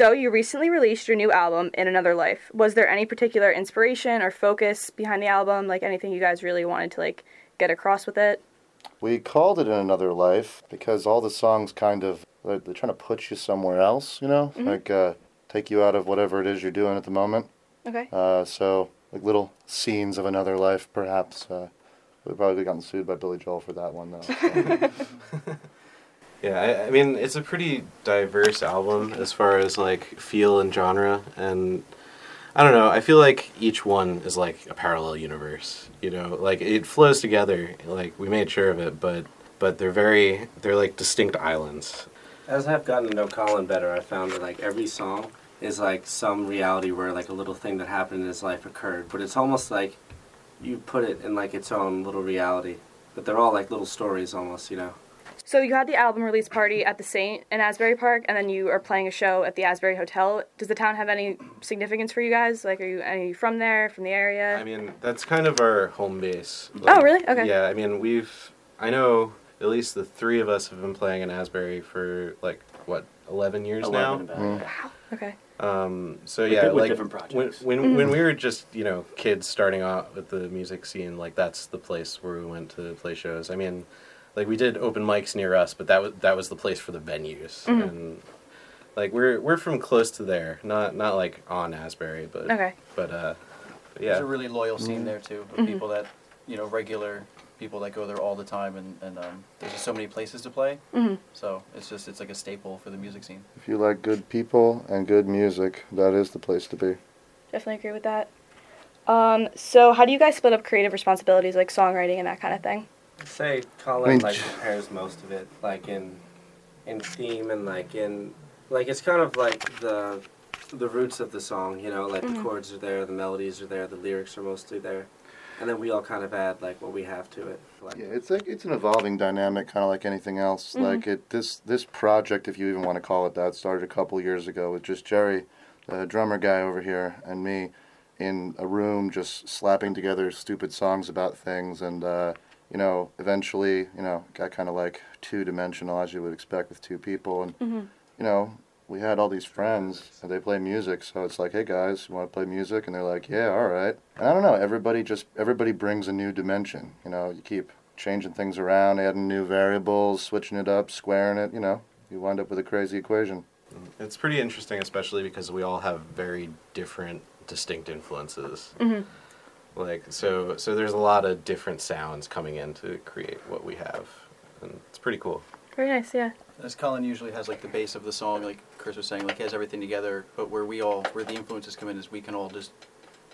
So, you recently released your new album, In Another Life. Was there any particular inspiration or focus behind the album? Like anything you guys really wanted to like get across with it? We called it In Another Life because all the songs kind of, they're, they're trying to put you somewhere else, you know? Mhm. Like, uh, take you out of whatever it is you're doing at the moment. Okay. Uh, so, like little scenes of another life, perhaps. Uh, we've probably gotten sued by Billy Joel for that one, though. so. Yeah, I, I mean it's a pretty diverse album as far as like feel and genre, and I don't know. I feel like each one is like a parallel universe. You know, like it flows together. Like we made sure of it, but but they're very they're like distinct islands. As I've gotten to know Colin better, I found that like every song is like some reality where like a little thing that happened in his life occurred, but it's almost like you put it in like its own little reality. But they're all like little stories almost, you know. So, you had the album release party at the Saint in Asbury Park, and then you are playing a show at the Asbury Hotel. Does the town have any significance for you guys? Like, are you any from there, from the area? I mean that's kind of our home base. Oh, really? Okay. Yeah, I mean we've I know at least the three of us have been playing in Asbury for like what eleven years now. 11 about, Mm. yeah. okay. Um, so yeah, di- with like different when projects. when, Mhm. when we were just you know kids starting out with the music scene, like that's the place where we went to play shows. I mean, like we did open mics near us, but that was that was the place for the venues, Mhm. and like we're we're from close to there, not not like on Asbury, but Okay. but uh, but There's a really loyal scene there too of Mhm. people that you know regular people that go there all the time and, and um, there's just so many places to play hmm so it's just it's like a staple for the music scene if you like good people and good music, that is the place to be. Definitely agree with that. Um, so, how do you guys split up creative responsibilities, like songwriting and that kind of thing? I'd say Colin I mean, like prepares most of it, like in in theme and like in like it's kind of like the the roots of the song, you know, like Mhm. the chords are there, the melodies are there, the lyrics are mostly there, and then we all kind of add like what we have to it. Like, Yeah, it's like it's an evolving dynamic, kind of like anything else. Mhm. Like it, this this project, if you even want to call it that, started a couple years ago with just Jerry, the drummer guy over here, and me, in a room just slapping together stupid songs about things, and uh, you know, eventually, you know, got kind of like two dimensional as you would expect with two people, and hmm you know, we had all these friends and they play music, so it's like, hey guys, you want to play music? And they're like, yeah, all right. And I don't know, everybody just everybody brings a new dimension. You know, you keep changing things around, adding new variables, switching it up, squaring it. You know, you wind up with a crazy equation. it's pretty interesting, especially because we all have very different, distinct influences. hmm Like so, so there's a lot of different sounds coming in to create what we have, and it's pretty cool. Very nice. Yeah. as colin usually has like the base of the song like chris was saying like he has everything together but where we all where the influences come in is we can all just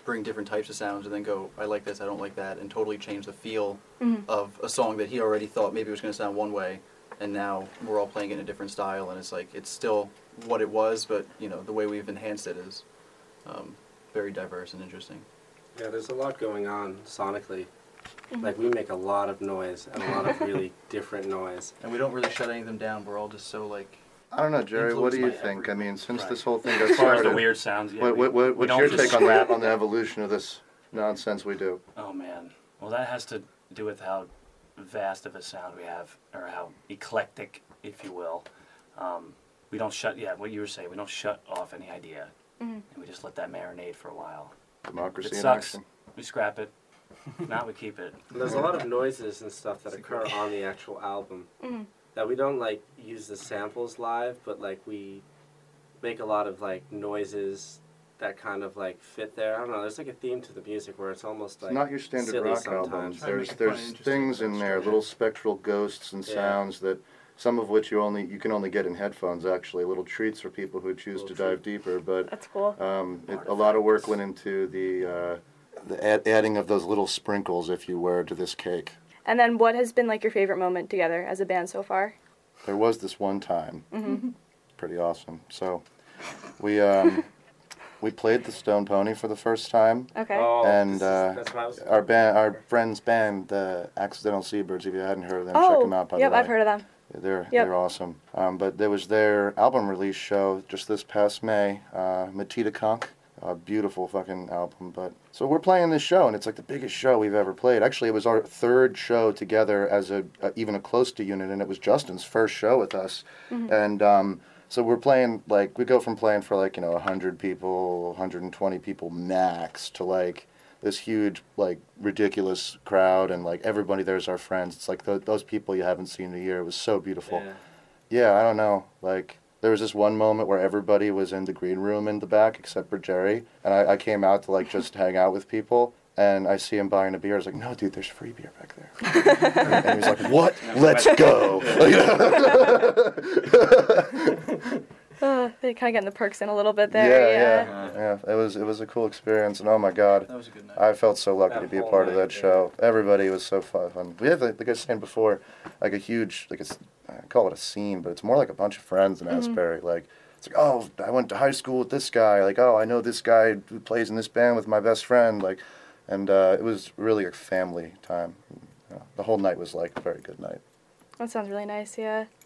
bring different types of sounds and then go i like this i don't like that and totally change the feel hmm of a song that he already thought maybe was going to sound one way and now we're all playing it in a different style and it's like it's still what it was but you know the way we've enhanced it is um, very diverse and interesting yeah, there's a lot going on sonically. Mhm. Like we make a lot of noise and a lot of really different noise. and we don't really shut any of them down we're all just so like I don't know, Jerry. What do you Influenced by think? I mean, since Right. this whole thing got As far as started, the weird sounds, yeah. what, what, what, what's your take on that? On the evolution of this nonsense we do? Oh man. Well, that has to do with how vast of a sound we have, or how eclectic, if you will. Um, we don't shut. Yeah, what you were saying. We don't shut off any idea, Mhm. and we just let that marinate for a while. Democracy It in sucks. action. We scrap it. If not, we keep it. And there's a lot of noises and stuff that occur on the actual album. hmm that we don't like use the samples live, but like we make a lot of like noises that kind of like fit there. I don't know. There's like a theme to the music where it's almost like It's not your standard silly rock sometimes. albums. Try to There's make it fun and there's interesting things in that there, story. little spectral ghosts and Yeah. sounds that some of which you only you can only get in headphones. Actually, little treats for people who choose to Little dive deeper. But That's cool. um, it, a lot of work went into the uh, the add, adding of those little sprinkles, if you were, to this cake. And then, what has been like your favorite moment together as a band so far? There was this one time, hmm pretty awesome. So we um, we played the Stone Pony for the first time. Okay. Oh, And, this is- uh, that's what I was. Our band, our friends' band, the Accidental Seabirds. If you hadn't heard of them, check them out. By Oh, yep, the way. I've heard of them. They're Yep. they're awesome. Um, but there was their album release show just this past May. Uh, Matita Conk, a beautiful fucking album. But so we're playing this show, and it's like the biggest show we've ever played. Actually, it was our third show together as a, a even a close to unit, and it was Justin's first show with us. Mhm. And um, So we're playing like we go from playing for like you know hundred people, 120 people max to like this huge like ridiculous crowd and like everybody there's our friends. It's like th- those people you haven't seen in a year. It was so beautiful. Yeah. Yeah, I don't know. Like there was this one moment where everybody was in the green room in the back except for Jerry, and I, I came out to like just hang out with people. And I see him buying a beer. I was like, "No, dude, there's free beer back there." and he was like, "What? Let's go!" They kind of getting the perks in a little bit yeah, there. yeah, yeah. It was it was a cool experience, and oh my god, That was a good night. I felt so lucky That to be a whole part of that yeah. show. Everybody was so fun. We had like I was saying before, like a huge, like it's, I call it a scene, but it's more like a bunch of friends in Asbury. Like it's like, oh, I went to high school with this guy. Like, oh, I know this guy who plays in this band with my best friend. Like, and uh, it was really a family time. You know, the whole night was like a very good night. That sounds really nice. Yeah.